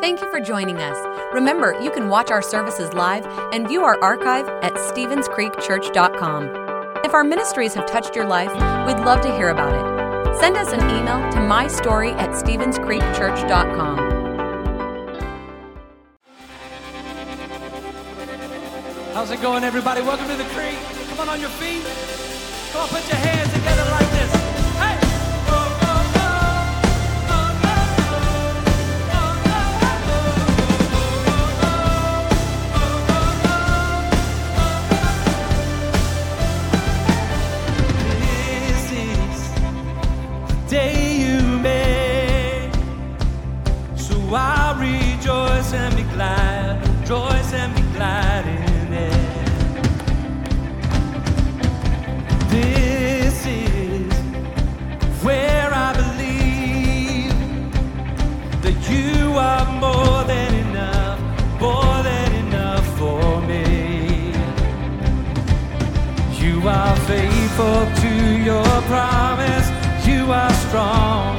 Thank you for joining us. Remember, you can watch our services live and view our archive at StevensCreekChurch.com. If our ministries have touched your life, we'd love to hear about it. Send us an email to mystory at StevensCreekChurch.com. How's it going, everybody? Welcome to the creek. Come on on your feet. Come on, put your hands together like So I rejoice and be glad, rejoice and be glad in it. This is where I believe that you are more than enough, more than enough for me. You are faithful to your promise. You are strong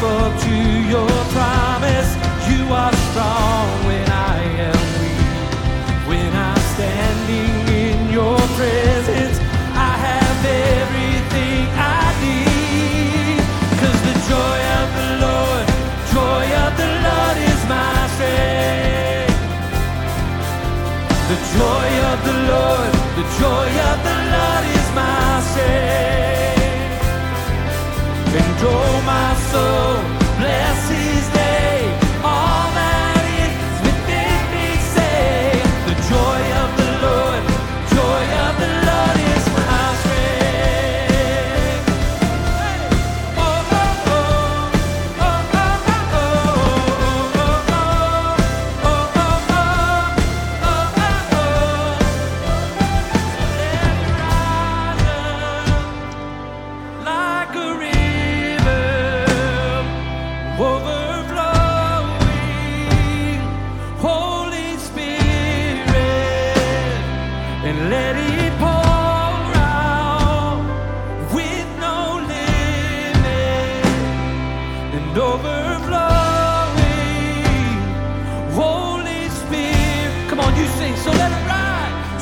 to your promise. You are strong when I am weak. When I'm standing in your presence, I have everything I need. 'Cause the joy of the Lord, joy of the Lord is my strength. The joy of the Lord, the joy of the Lord is my strength. And oh, my so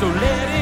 So let it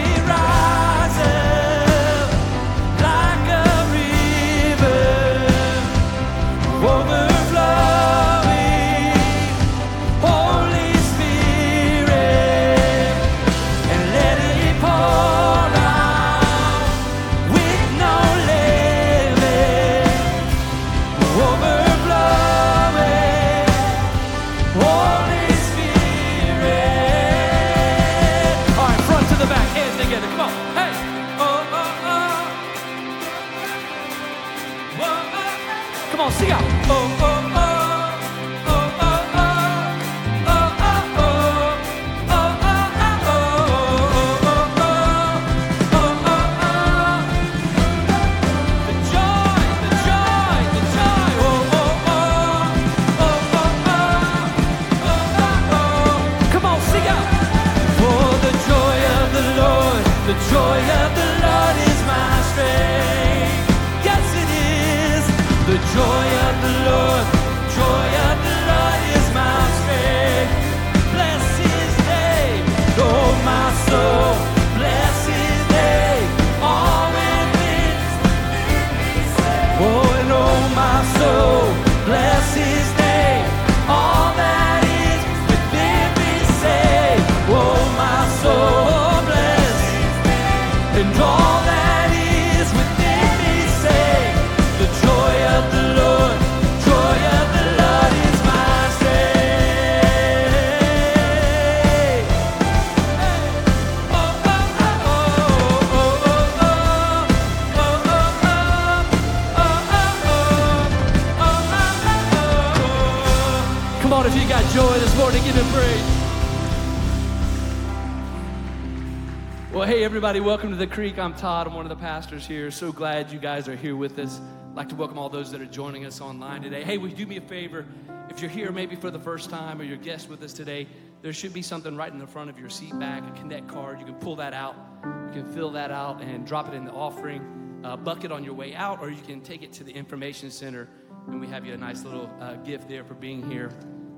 everybody, welcome to the Creek. I'm Todd. I'm one of the pastors here. So glad you guys are here with us. I'd like to welcome all those that are joining us online today. Hey, will you do me a favor? If you're here maybe for the first time or you're guest with us today, there should be something right in the front of your seat back, a Connect card. You can pull that out. You can fill that out and drop it in the offering uh, bucket on your way out, or you can take it to the information center, and we have you a nice little uh, gift there for being here.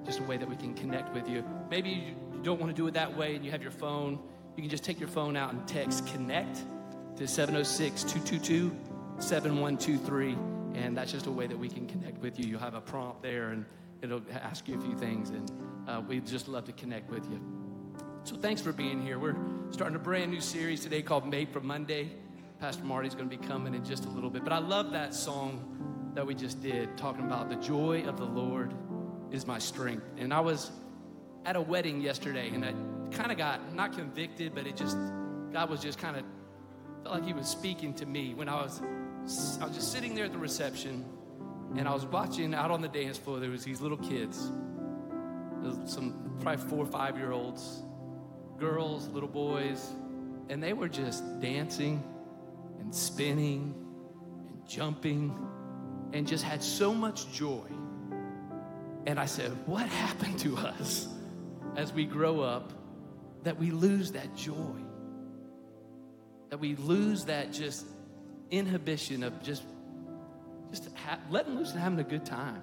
Just a way that we can connect with you. Maybe you don't want to do it that way, and you have your phone. You can just take your phone out and text connect to 706 222 7123. And that's just a way that we can connect with you. You'll have a prompt there and it'll ask you a few things. And uh, we'd just love to connect with you. So thanks for being here. We're starting a brand new series today called Made for Monday. Pastor Marty's going to be coming in just a little bit. But I love that song that we just did, talking about the joy of the Lord is my strength. And I was at a wedding yesterday and I kind of got not convicted, but it just, God was just kind of, felt like He was speaking to me when I was, I was just sitting there at the reception and I was watching out on the dance floor. There was these little kids, some probably four or five year olds, girls, little boys, and they were just dancing and spinning and jumping and just had so much joy. And I said, What happened to us as we grow up that we lose that joy? That we lose that just inhibition of just, just ha- letting loose and having a good time.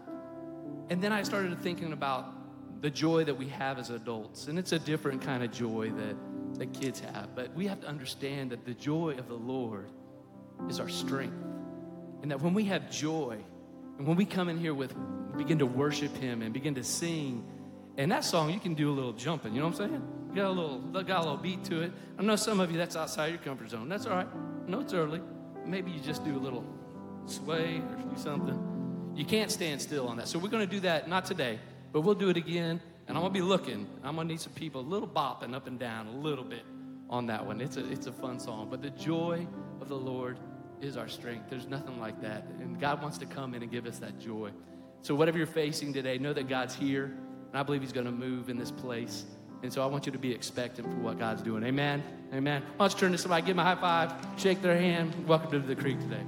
And then I started thinking about the joy that we have as adults. And it's a different kind of joy that, that kids have. But we have to understand that the joy of the Lord is our strength. And that when we have joy, and when we come in here with, begin to worship Him and begin to sing, and that song, you can do a little jumping, you know what I'm saying? Got a little, got a little beat to it. I know some of you, that's outside your comfort zone. That's all right. Know it's early. Maybe you just do a little sway or do something. You can't stand still on that. So we're going to do that, not today, but we'll do it again. And I'm going to be looking. I'm going to need some people, a little bopping up and down a little bit on that one. It's a, it's a fun song. But the joy of the Lord is our strength. There's nothing like that. And God wants to come in and give us that joy. So, whatever you're facing today, know that God's here. And I believe He's going to move in this place. And so I want you to be expectant for what God's doing. Amen. Amen. Why don't you turn to somebody, give them a high five, shake their hand. Welcome to the creek today.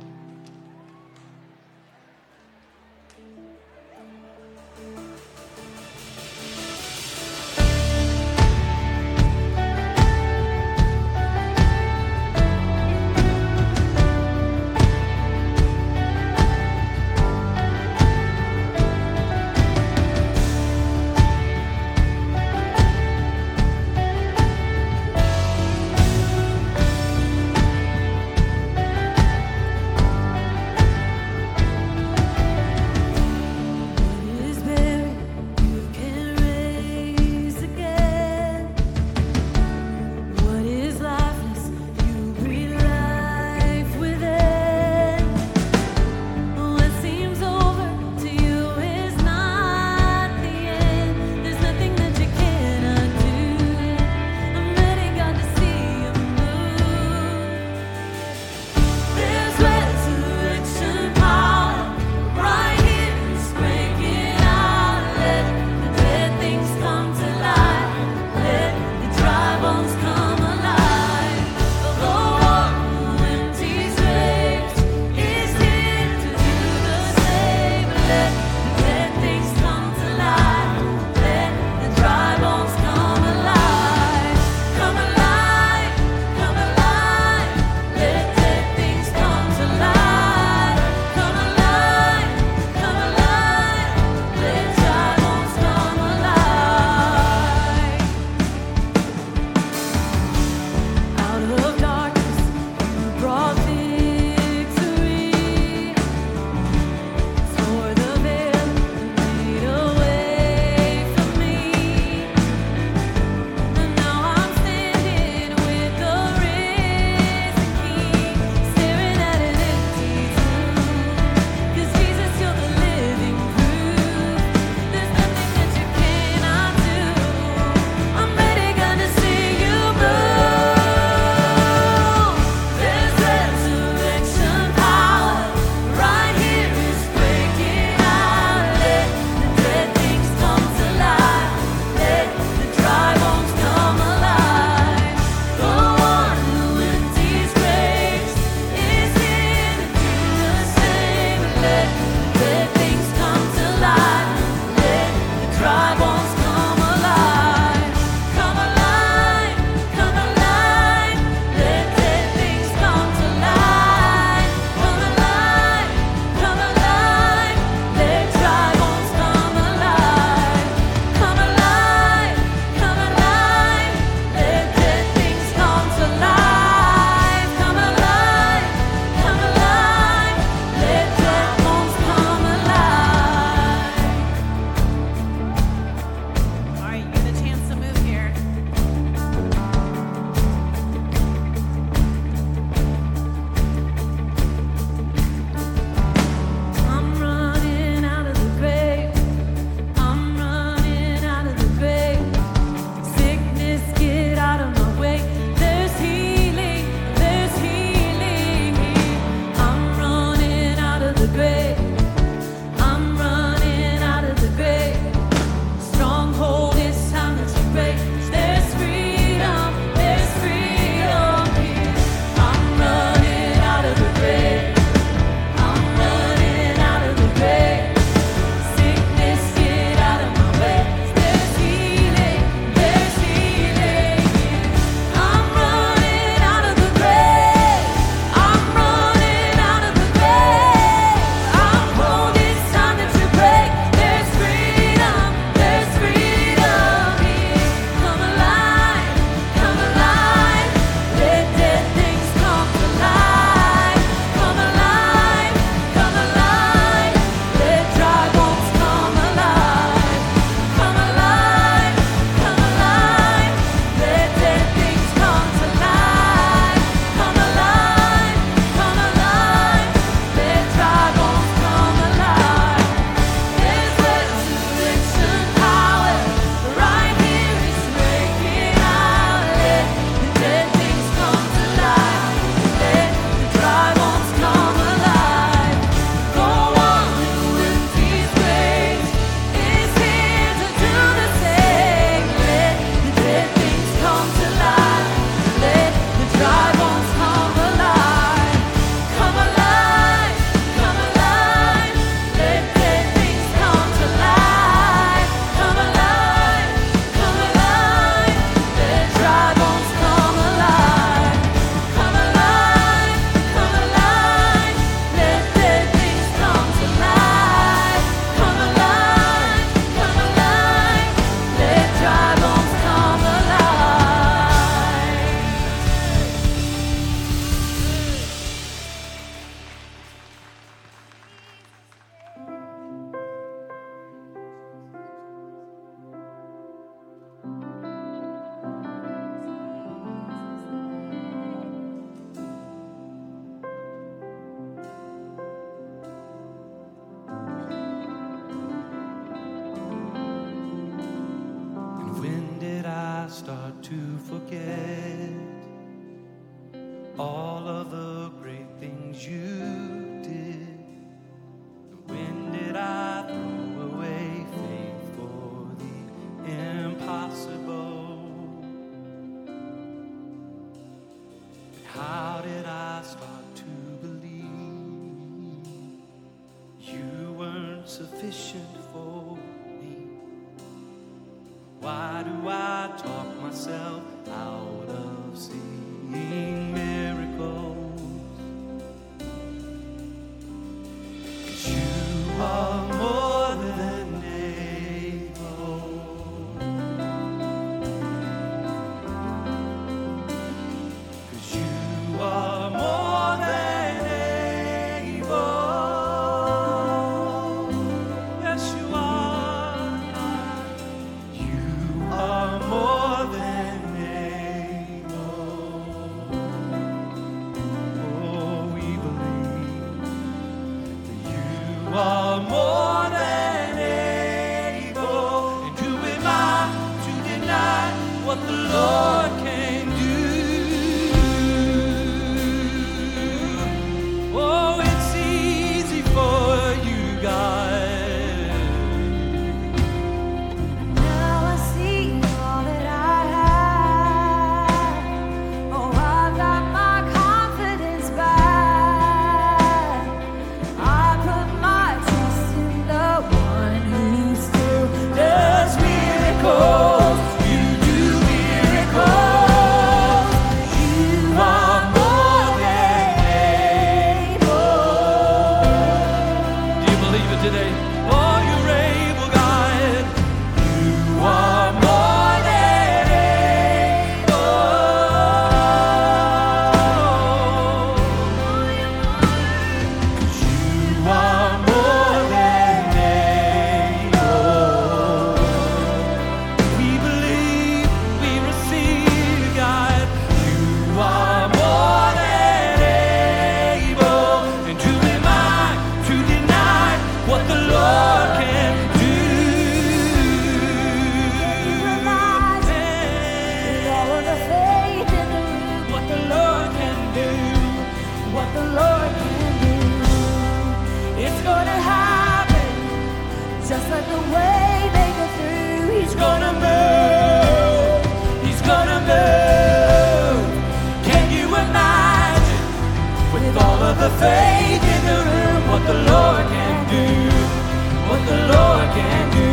the Lord can do.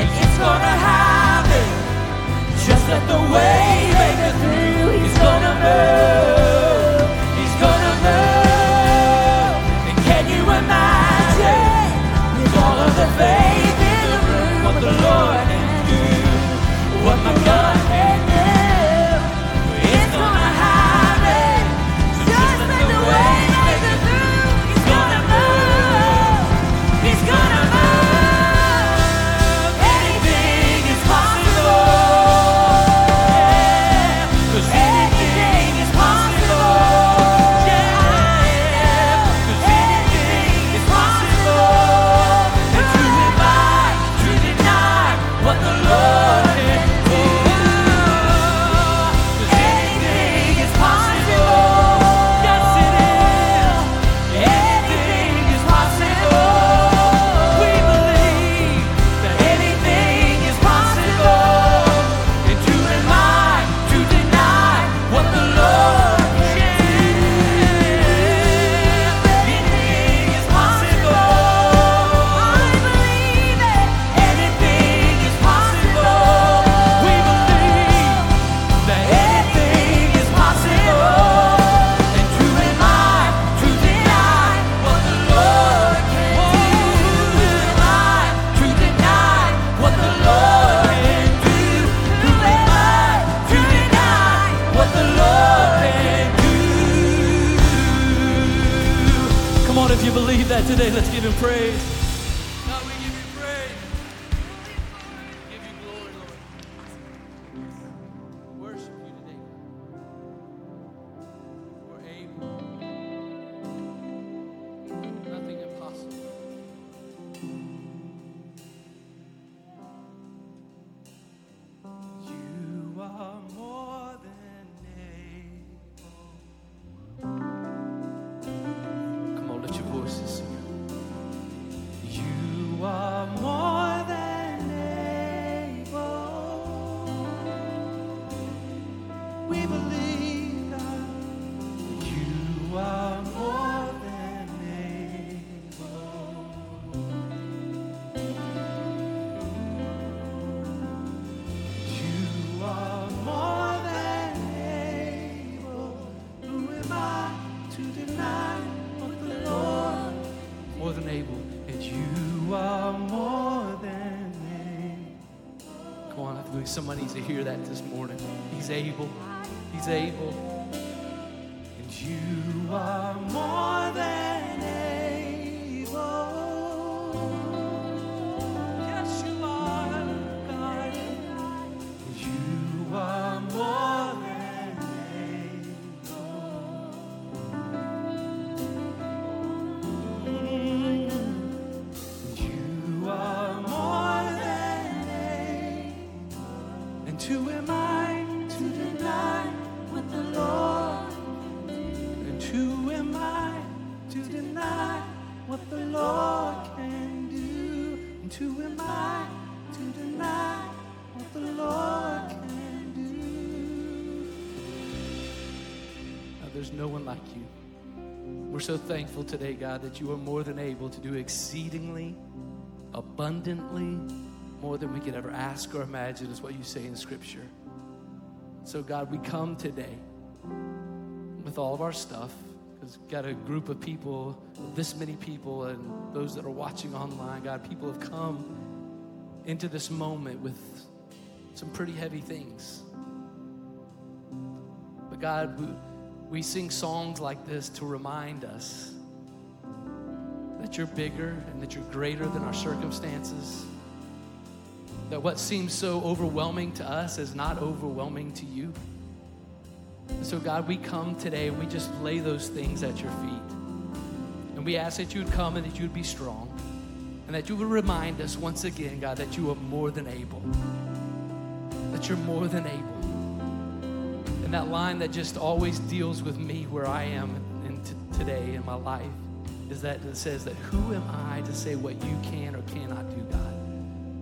And it's gonna happen. Just let the somebody needs to hear that this morning. He's able. He's able. And you are more than there's no one like you. We're so thankful today, God, that you are more than able to do exceedingly, abundantly, more than we could ever ask or imagine, is what you say in Scripture. So, God, we come today with all of our stuff because got a group of people, this many people, and those that are watching online. God, people have come into this moment with some pretty heavy things. But God, we, sing songs like this to remind us that you're bigger and that you're greater than our circumstances. That what seems so overwhelming to us is not overwhelming to you. So, God, we come today and we just lay those things at your feet. And we ask that you would come and that you would be strong. And that you would remind us once again, God, that you are more than able. That you're more than able. That line that just always deals with me where I am in t- today in my life is that it says that who am I to say what you can or cannot do, God?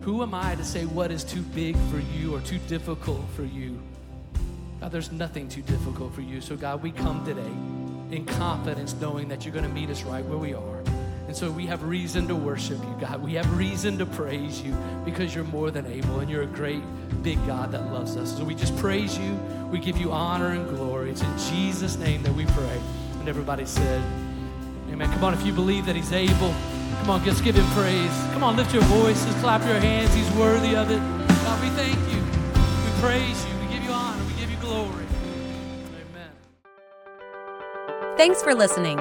Who am I to say what is too big for you or too difficult for you? God, there's nothing too difficult for you. So, God, we come today in confidence knowing that you're going to meet us right where we are. And so we have reason to worship you, God. We have reason to praise you because you're more than able and you're a great, big God that loves us. So we just praise you. We give you honor and glory. It's in Jesus' name that we pray. And everybody said, Amen. Come on, if you believe that He's able, come on, just give Him praise. Come on, lift your voices, clap your hands. He's worthy of it. God, we thank you. We praise you. We give you honor. We give you glory. Amen. Thanks for listening.